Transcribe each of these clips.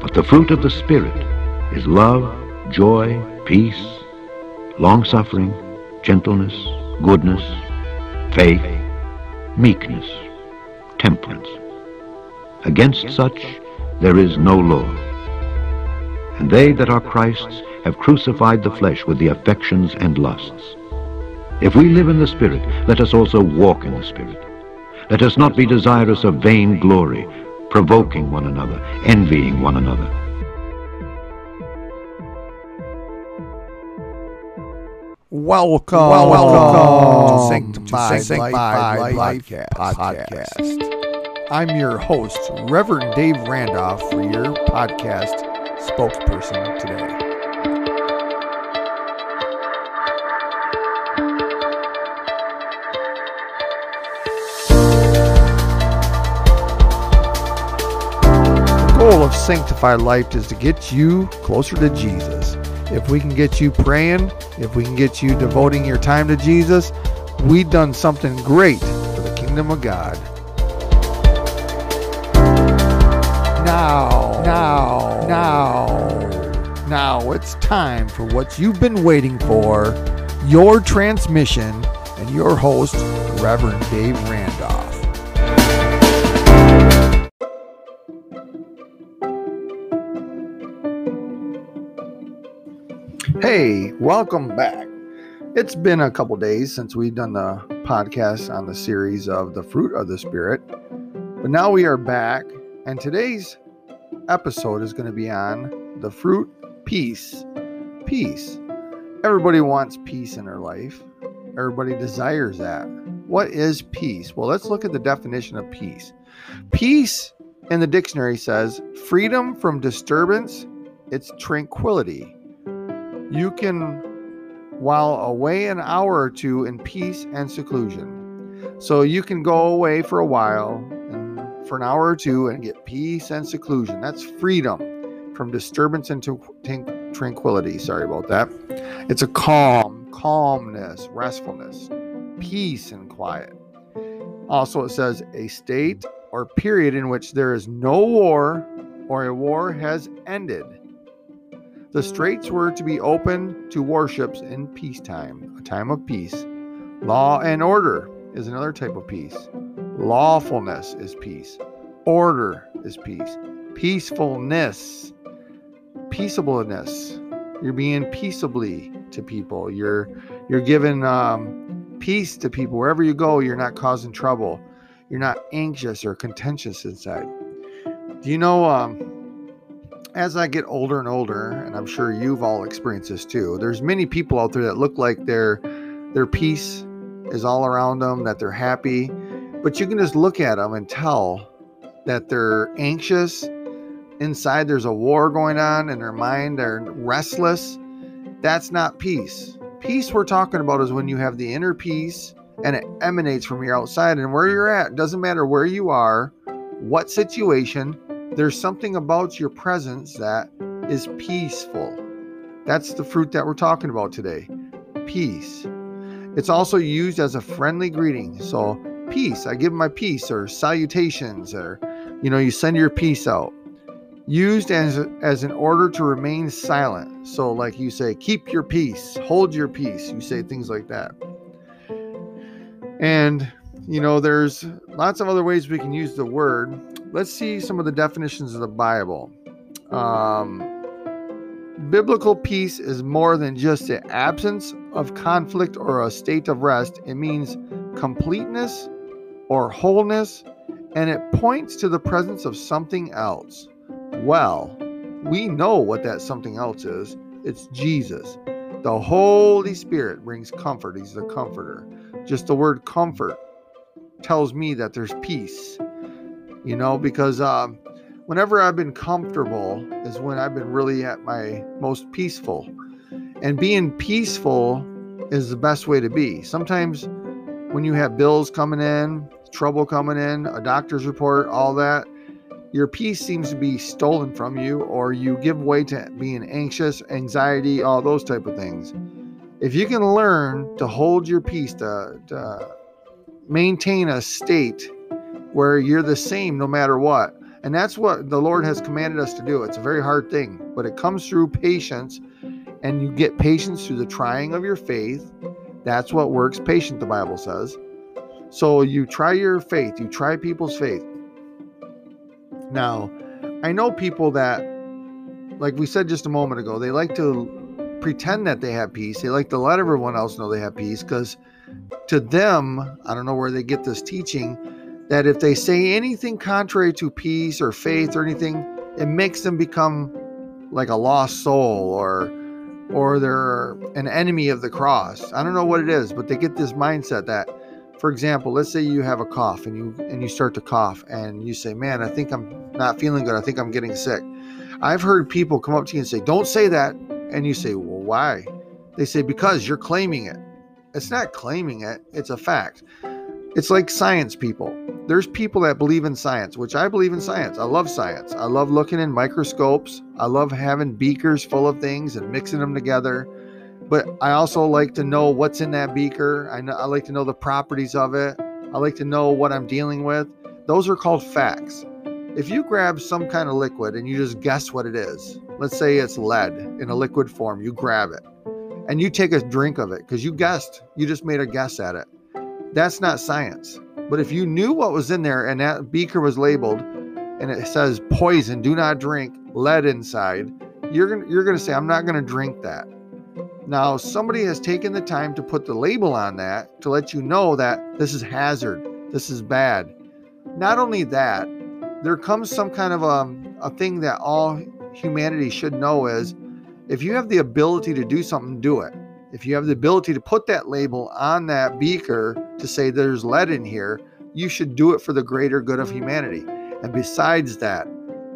But the fruit of the Spirit is love, joy, peace, long-suffering, gentleness, goodness, faith, meekness, temperance. Against such there is no law. And they that are Christ's have crucified the flesh with the affections and lusts. If we live in the Spirit, let us also walk in the Spirit. Let us not be desirous of vain glory, provoking one another, envying one another. Welcome, welcome, welcome to Sanctified, Sanctified Life, Life podcast. podcast. I'm your host, Reverend Dave Randolph, for your podcast spokesperson today. Sanctified Life is to get you closer to Jesus. If we can get you praying, if we can get you devoting your time to Jesus, we've done something great for the kingdom of God. Now, now, now, now it's time for what you've been waiting for your transmission and your host, Reverend Dave Randolph. Hey, welcome back. It's been a couple days since we've done the podcast on the series of the fruit of the Spirit, but now we are back, and today's episode is going to be on the fruit peace. Peace. Everybody wants peace in their life, everybody desires that. What is peace? Well, let's look at the definition of peace. Peace in the dictionary says freedom from disturbance, it's tranquility. You can, while away an hour or two in peace and seclusion. So you can go away for a while and for an hour or two and get peace and seclusion. That's freedom from disturbance and tranquility. Sorry about that. It's a calm, calmness, restfulness, peace and quiet. Also, it says a state or period in which there is no war or a war has ended. The straits were to be open to warships in peacetime, a time of peace. Law and order is another type of peace. Lawfulness is peace. Order is peace. Peacefulness, peaceableness. You're being peaceably to people. You're you're giving um, peace to people wherever you go. You're not causing trouble. You're not anxious or contentious inside. Do you know? Um, as I get older and older, and I'm sure you've all experienced this too, there's many people out there that look like their their peace is all around them, that they're happy, but you can just look at them and tell that they're anxious. Inside there's a war going on in their mind, they're restless. That's not peace. Peace we're talking about is when you have the inner peace and it emanates from your outside and where you're at. Doesn't matter where you are, what situation, there's something about your presence that is peaceful. That's the fruit that we're talking about today. Peace. It's also used as a friendly greeting. So, peace, I give my peace, or salutations, or you know, you send your peace out. Used as as an order to remain silent. So, like you say, keep your peace, hold your peace. You say things like that. And you know, there's lots of other ways we can use the word let's see some of the definitions of the Bible. Um, biblical peace is more than just the absence of conflict or a state of rest, it means completeness or wholeness, and it points to the presence of something else. Well, we know what that something else is it's Jesus. The Holy Spirit brings comfort, He's the comforter. Just the word comfort tells me that there's peace you know, because um, whenever I've been comfortable is when I've been really at my most peaceful. And being peaceful is the best way to be. Sometimes when you have bills coming in, trouble coming in, a doctor's report, all that, your peace seems to be stolen from you or you give way to being anxious, anxiety, all those type of things. If you can learn to hold your peace, to, to maintain a state where you're the same no matter what. And that's what the Lord has commanded us to do. It's a very hard thing, but it comes through patience, and you get patience through the trying of your faith. That's what works patient, the Bible says. So you try your faith, you try people's faith. Now, I know people that, like we said just a moment ago, they like to pretend that they have peace. They like to let everyone else know they have peace because to them, I don't know where they get this teaching, that if they say anything contrary to peace or faith or anything, it makes them become like a lost soul or or they're an enemy of the cross. I don't know what it is, but they get this mindset that for example, let's say you have a cough and you and you start to cough and you say, "Man, I think I'm not feeling good. I think I'm getting sick." I've heard people come up to you and say, "Don't say that." And you say, "Well, why?" They say, "Because you're claiming it." It's not claiming it, it's a fact. It's like science people. There's people that believe in science, which I believe in science. I love science. I love looking in microscopes. I love having beakers full of things and mixing them together but I also like to know what's in that beaker. I, know, I like to know the properties of it. I like to know what I'm dealing with. Those are called facts. If you grab some kind of liquid and you just guess what it is, let's say it's lead in a liquid form, you grab it and you take a drink of it because you guessed, you just made a guess at it. That's not science. But if you knew what was in there and that beaker was labeled and it says poison, do not drink, lead inside, you're gonna you're gonna say, I'm not gonna drink that. Now, somebody has taken the time to put the label on that to let you know that this is hazard, this is bad. Not only that, there comes some kind of a, um, a thing that all humanity should know is if you have the ability to do something, do it. If you have the ability to put that label on that beaker to say there's lead in here, you should do it for the greater good of humanity. And besides that,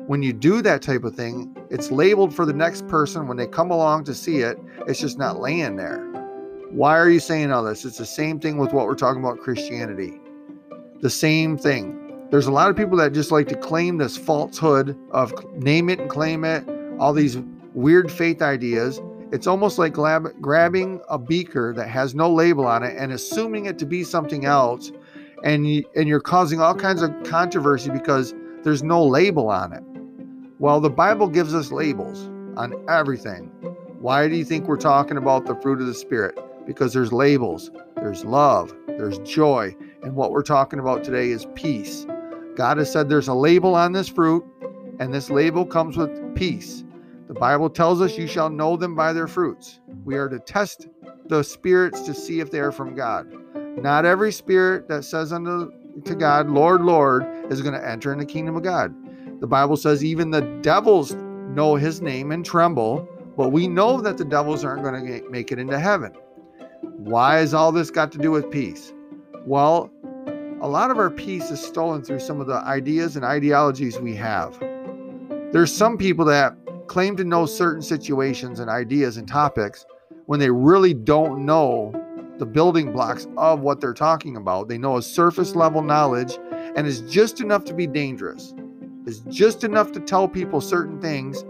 when you do that type of thing, it's labeled for the next person when they come along to see it. It's just not laying there. Why are you saying all this? It's the same thing with what we're talking about Christianity. The same thing. There's a lot of people that just like to claim this falsehood of name it and claim it, all these weird faith ideas. It's almost like grab, grabbing a beaker that has no label on it and assuming it to be something else, and and you're causing all kinds of controversy because there's no label on it. Well, the Bible gives us labels on everything. Why do you think we're talking about the fruit of the Spirit? Because there's labels, there's love, there's joy, and what we're talking about today is peace. God has said there's a label on this fruit, and this label comes with peace. The Bible tells us you shall know them by their fruits. We are to test the spirits to see if they are from God. Not every spirit that says unto to God, Lord, Lord, is going to enter in the kingdom of God. The Bible says even the devils know his name and tremble, but we know that the devils aren't going to make it into heaven. Why has all this got to do with peace? Well, a lot of our peace is stolen through some of the ideas and ideologies we have. There's some people that claim to know certain situations and ideas and topics when they really don't know the building blocks of what they're talking about. They know a surface level knowledge and it's just enough to be dangerous It's just enough to tell people certain things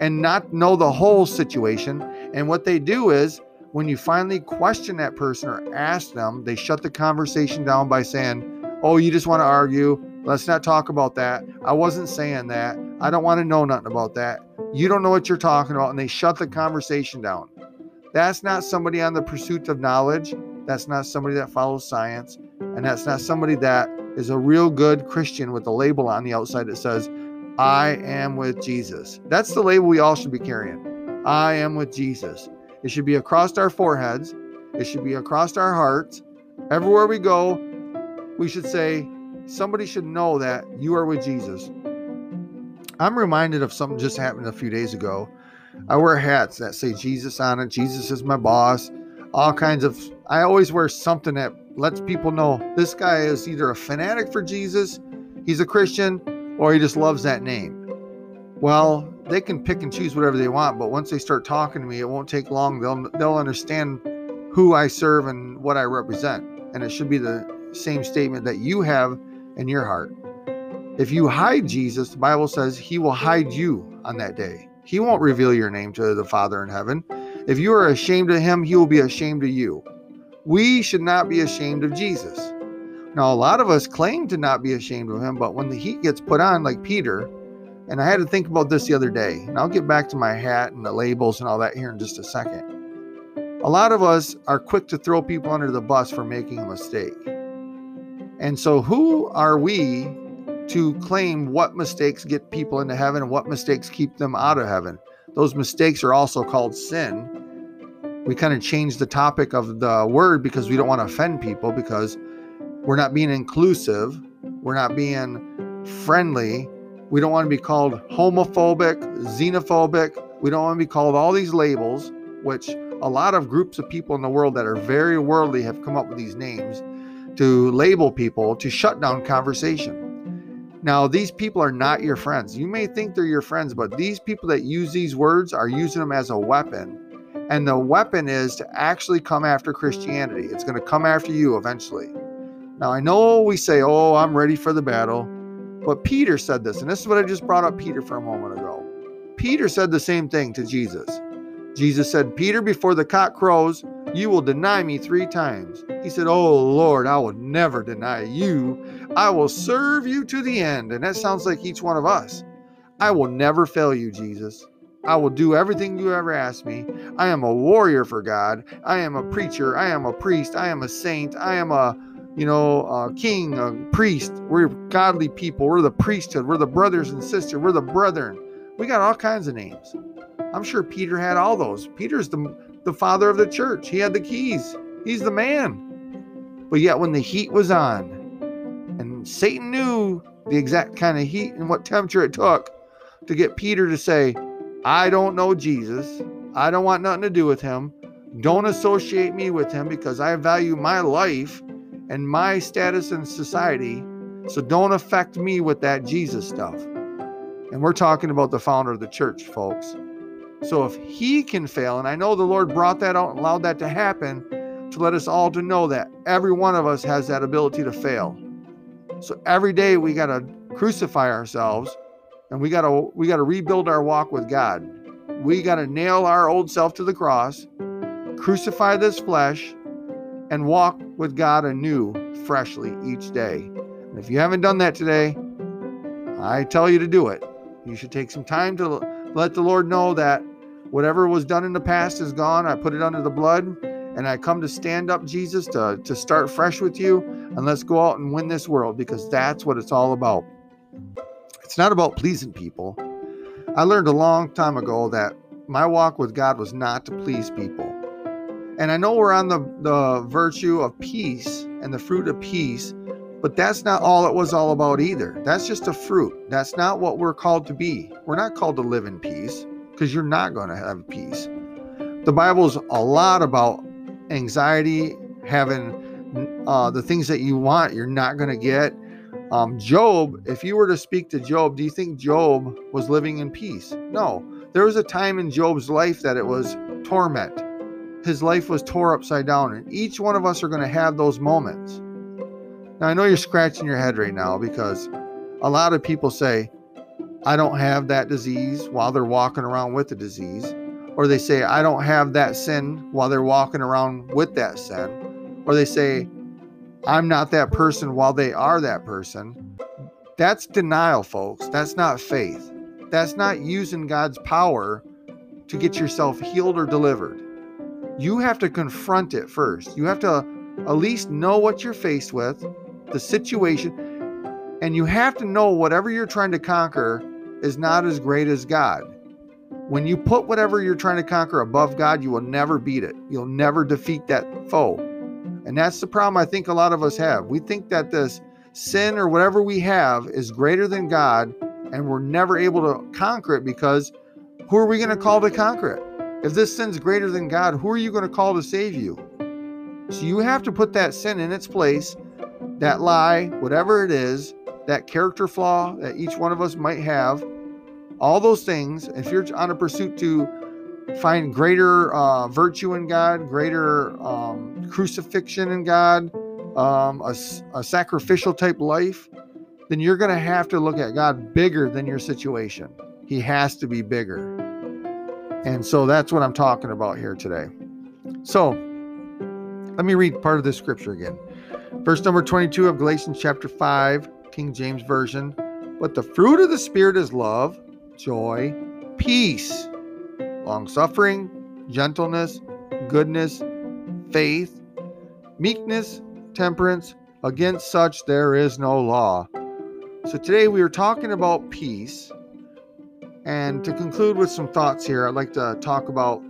and not know the whole situation. And what they do is when you finally question that person or ask them, they shut the conversation down by saying, Oh, you just want to argue. Let's not talk about that. I wasn't saying that. I don't want to know nothing about that. You don't know what you're talking about. And they shut the conversation down. That's not somebody on the pursuit of knowledge. That's not somebody that follows science. And that's not somebody that is a real good Christian with a label on the outside that says, I am with Jesus. That's the label we all should be carrying. I am with Jesus. It should be across our foreheads, it should be across our hearts. Everywhere we go, we should say, somebody should know that you are with Jesus. I'm reminded of something just happened a few days ago. I wear hats that say Jesus on it. Jesus is my boss. All kinds of, I always wear something that lets people know this guy is either a fanatic for Jesus, he's a Christian, or he just loves that name. Well, they can pick and choose whatever they want, but once they start talking to me, it won't take long. They'll they'll understand who I serve and what I represent. And it should be the same statement that you have in your heart. If you hide Jesus, the Bible says he will hide you on that day. He won't reveal your name to the Father in heaven. If you are ashamed of him, he will be ashamed of you. We should not be ashamed of Jesus. Now, a lot of us claim to not be ashamed of him, but when the heat gets put on, like Peter, and I had to think about this the other day, and I'll get back to my hat and the labels and all that here in just a second. A lot of us are quick to throw people under the bus for making a mistake. And so, who are we to claim what mistakes get people into heaven and what mistakes keep them out of heaven? Those mistakes are also called sin. We kind of change the topic of the word because we don't want to offend people because we're not being inclusive, we're not being friendly, we don't want to be called homophobic, xenophobic. We don't want to be called all these labels, which a lot of groups of people in the world that are very worldly have come up with these names to label people to shut down conversation. Now, these people are not your friends. You may think they're your friends, but these people that use these words are using them as a weapon. And the weapon is to actually come after Christianity. It's going to come after you eventually. Now, I know we say, oh, I'm ready for the battle. But Peter said this, and this is what I just brought up Peter for a moment ago. Peter said the same thing to Jesus. Jesus said, Peter, before the cock crows, you will deny me three times. He said, Oh Lord, I will never deny you. I will serve you to the end. And that sounds like each one of us. I will never fail you, Jesus. I will do everything you ever ask me. I am a warrior for God. I am a preacher. I am a priest. I am a saint. I am a you know, a king, a priest. We're godly people. We're the priesthood. We're the brothers and sisters. We're the brethren. We got all kinds of names. I'm sure Peter had all those. Peter's the, the father of the church. He had the keys. He's the man. But yet, when the heat was on, Satan knew the exact kind of heat and what temperature it took to get Peter to say, I don't know Jesus. I don't want nothing to do with him. Don't associate me with him because I value my life and my status in society. So don't affect me with that Jesus stuff. And we're talking about the founder of the church, folks. So if he can fail, and I know the Lord brought that out and allowed that to happen to let us all to know that every one of us has that ability to fail. So every day we got to crucify ourselves and we got to we got to rebuild our walk with God. We got to nail our old self to the cross, crucify this flesh, and walk with God anew, freshly each day. And if you haven't done that today, I tell you to do it. You should take some time to let the Lord know that whatever was done in the past is gone. I put it under the blood, and I come to stand up, Jesus, to, to start fresh with you. And let's go out and win this world because that's what it's all about. It's not about pleasing people. I learned a long time ago that my walk with God was not to please people. And I know we're on the, the virtue of peace and the fruit of peace, but that's not all it was all about either. That's just a fruit. That's not what we're called to be. We're not called to live in peace because you're not going to have peace. The Bible is a lot about anxiety, having uh, the things that you want, you're not going to get. Um, Job, if you were to speak to Job, do you think Job was living in peace? No. There was a time in Job's life that it was torment his life was tore upside down. And each one of us are going to have those moments. Now, I know you're scratching your head right now because a lot of people say, I don't have that disease while they're walking around with the disease. Or they say, I don't have that sin while they're walking around with that sin. Or they say, I'm not that person while they are that person. That's denial, folks. That's not faith. That's not using God's power to get yourself healed or delivered you have to confront it first. You have to at least know what you're faced with, the situation, and you have to know whatever you're trying to conquer is not as great as God. When you put whatever you're trying to conquer above God, you will never beat it. You'll never defeat that foe. And that's the problem I think a lot of us have. We think that this sin or whatever we have is greater than God, and we're never able to conquer it because who are we going to call to conquer it? If this sin's greater than God, who are you going to call to save you? So you have to put that sin in its place, that lie, whatever it is, that character flaw that each one of us might have, all those things. If you're on a pursuit to find greater uh, virtue in God, greater um, crucifixion in God, um, a, a sacrificial type life, then you're going to have to look at God bigger than your situation. He has to be bigger. And so that's what I'm talking about here today. So let me read part of this scripture again. Verse number 22 of Galatians chapter 5, King James Version. But the fruit of the Spirit is love, joy, peace, long suffering, gentleness, goodness, faith, meekness, temperance. Against such there is no law. So today we are talking about peace. And to conclude with some thoughts here, I'd like to talk about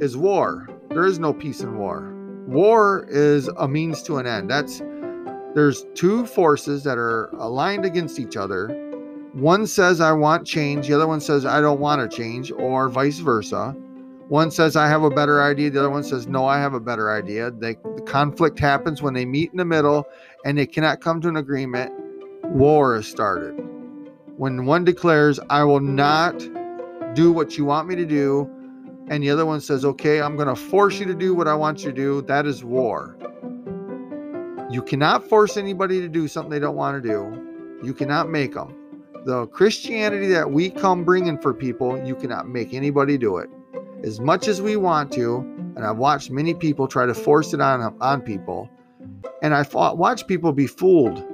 is war. There is no peace in war. War is a means to an end. That's there's two forces that are aligned against each other. One says I want change, the other one says I don't want to change, or vice versa. One says I have a better idea, the other one says no, I have a better idea. They, the conflict happens when they meet in the middle and they cannot come to an agreement. War is started. When one declares, I will not do what you want me to do, and the other one says, okay, I'm going to force you to do what I want you to do, that is war. You cannot force anybody to do something they don't want to do. You cannot make them. The Christianity that we come bringing for people, you cannot make anybody do it. As much as we want to, and I've watched many people try to force it on on people, and I watch people be fooled,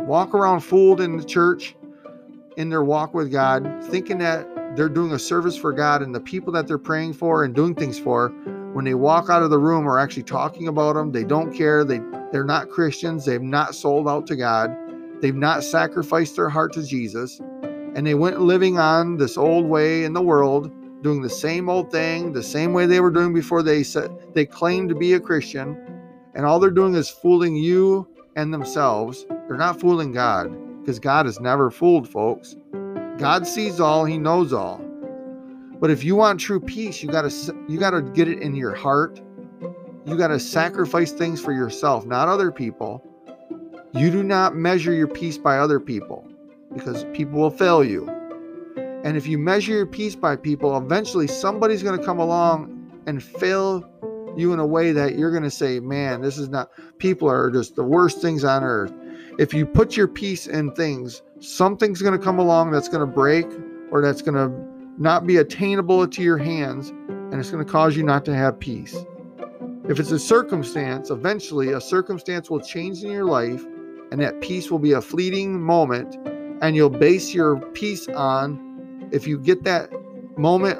walk around fooled in the church, in their walk with God, thinking that they're doing a service for God and the people that they're praying for and doing things for, when they walk out of the room are actually talking about them. They don't care. They they're not Christians. They've not sold out to God. They've not sacrificed their heart to Jesus. And they went living on this old way in the world, doing the same old thing, the same way they were doing before they said they claimed to be a Christian. And all they're doing is fooling you and themselves. They're not fooling God because God is never fooled, folks. God sees all, he knows all. But if you want true peace, you got to you got to get it in your heart you got to sacrifice things for yourself, not other people. You do not measure your peace by other people because people will fail you. And if you measure your peace by people, eventually somebody's going to come along and fail you in a way that you're going to say, man, this is not, people are just the worst things on earth. If you put your peace in things, something's going to come along that's going to break or that's going to not be attainable to your hands, and it's going to cause you not to have peace. If it's a circumstance, eventually a circumstance will change in your life, and that peace will be a fleeting moment, and you'll base your peace on if you get that moment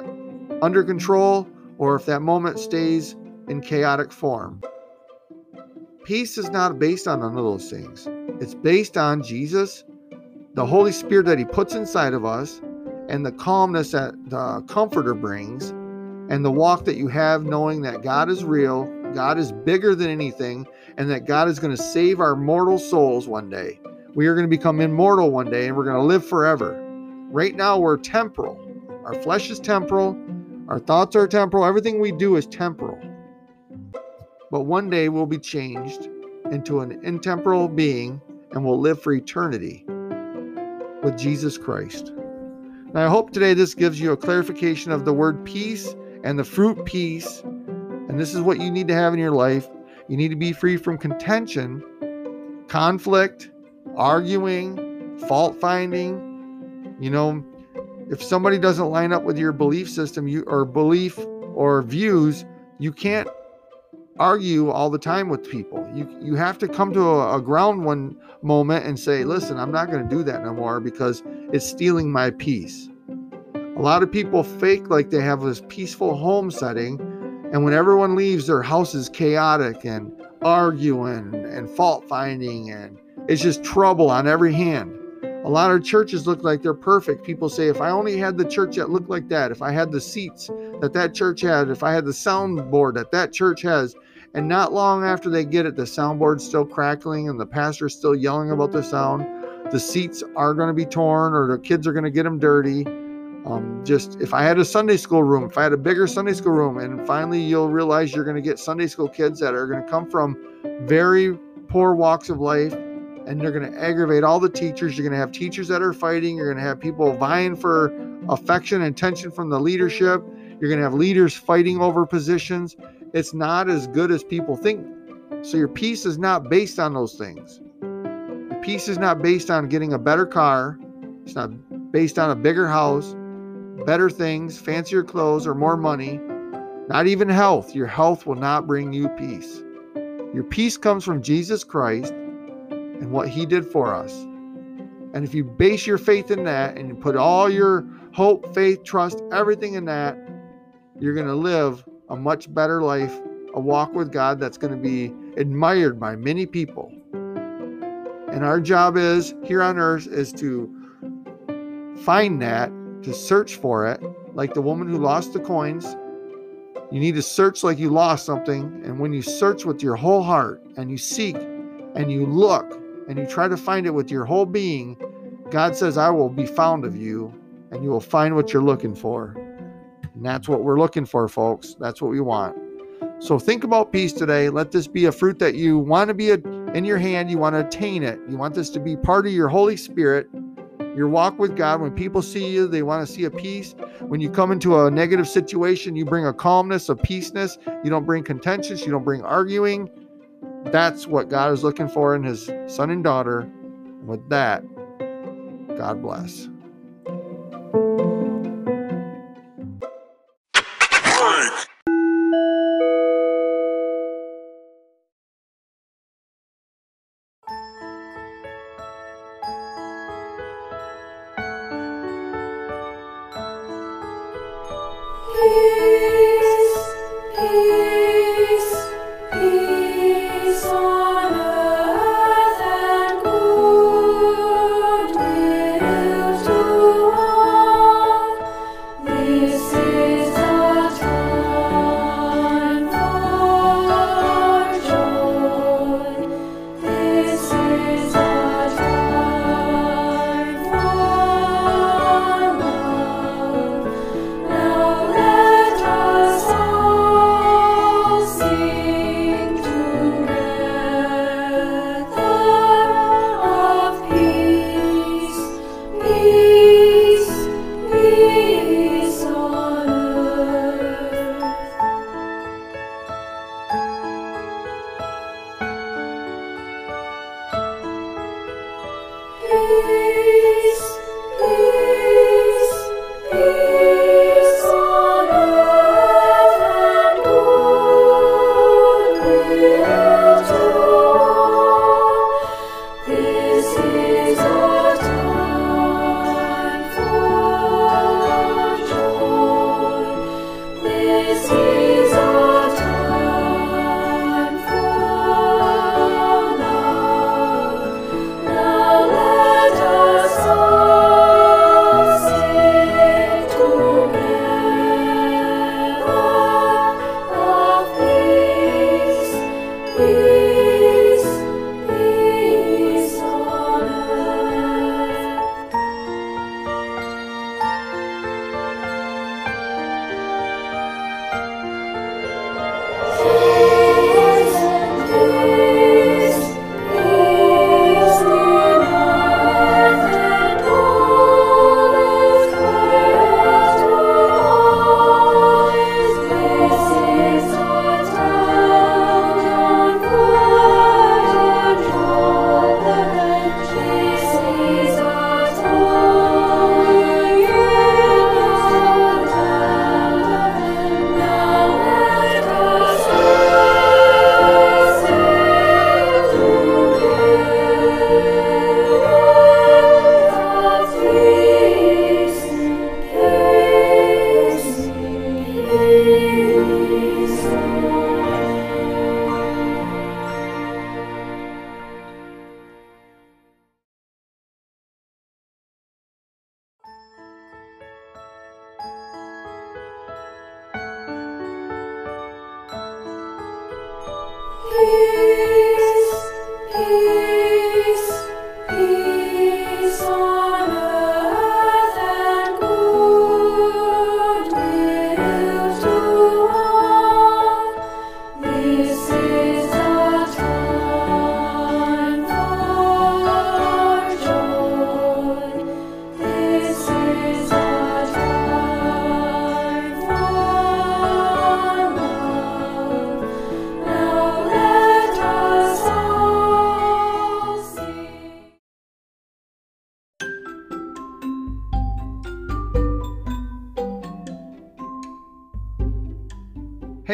under control or if that moment stays in chaotic form. Peace is not based on none of those things. It's based on Jesus, the Holy Spirit that He puts inside of us, and the calmness that the Comforter brings, and the walk that you have knowing that God is real God is bigger than anything, and that God is going to save our mortal souls one day. We are going to become immortal one day, and we're going to live forever. Right now, we're temporal. Our flesh is temporal, our thoughts are temporal, everything we do is temporal. But one day we'll be changed into an intemporal being and we'll live for eternity with Jesus Christ. Now, I hope today this gives you a clarification of the word peace and the fruit peace and this is what you need to have in your life. You need to be free from contention, conflict, arguing, fault finding. You know, if somebody doesn't line up with your belief system, you or belief or views, you can't argue all the time with people. You you have to come to a, a ground one moment and say, "Listen, I'm not going to do that no more because it's stealing my peace." A lot of people fake like they have this peaceful home setting and when everyone leaves, their house is chaotic and arguing and fault finding, and it's just trouble on every hand. A lot of churches look like they're perfect. People say, if I only had the church that looked like that, if I had the seats that that church had, if I had the soundboard that that church has, and not long after they get it, the soundboard's still crackling and the pastor's still yelling about the sound. The seats are going to be torn or the kids are going to get them dirty um, just if I had a Sunday school room, if I had a bigger Sunday school room, and finally you'll realize you're going to get Sunday school kids that are going to come from very poor walks of life and they're going to aggravate all the teachers. You're going to have teachers that are fighting. You're going to have people vying for affection and attention from the leadership. You're going to have leaders fighting over positions. It's not as good as people think. So your peace is not based on those things. Your peace is not based on getting a better car. It's not based on a bigger house better things, fancier clothes, or more money, not even health. Your health will not bring you peace. Your peace comes from Jesus Christ and what he did for us. And if you base your faith in that and you put all your hope, faith, trust, everything in that, you're going to live a much better life, a walk with God that's going to be admired by many people. And our job is here on earth is to find that, to search for it, like the woman who lost the coins. You need to search like you lost something. And when you search with your whole heart and you seek and you look and you try to find it with your whole being, God says, I will be found of you and you will find what you're looking for. And that's what we're looking for, folks. That's what we want. So think about peace today. Let this be a fruit that you want to be in your hand. You want to attain it. You want this to be part of your Holy Spirit, your walk with God. When people see you, they want to see a peace. When you come into a negative situation, you bring a calmness, a peaceness. You don't bring contentious. You don't bring arguing. That's what God is looking for in his son and daughter. With that, God bless.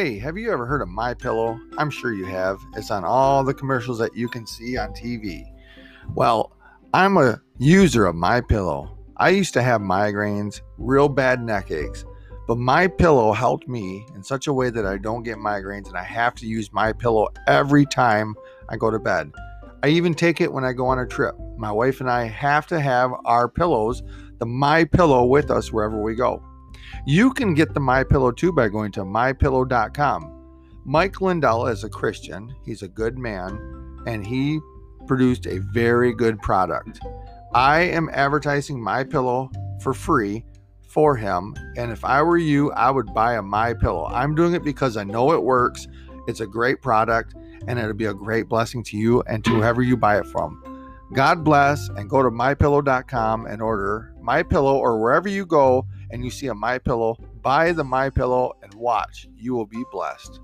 Hey, have you ever heard of My Pillow? I'm sure you have. It's on all the commercials that you can see on TV. Well, I'm a user of My Pillow. I used to have migraines, real bad neck aches, but My Pillow helped me in such a way that I don't get migraines and I have to use My Pillow every time I go to bed. I even take it when I go on a trip. My wife and I have to have our pillows, the My Pillow with us wherever we go. You can get the My Pillow too by going to mypillow.com. Mike Lindell is a Christian. He's a good man and he produced a very good product. I am advertising My Pillow for free for him and if I were you, I would buy a My Pillow. I'm doing it because I know it works. It's a great product and it'll be a great blessing to you and to whoever you buy it from. God bless and go to mypillow.com and order My Pillow or wherever you go and you see a My Pillow, buy the My Pillow and watch. You will be blessed.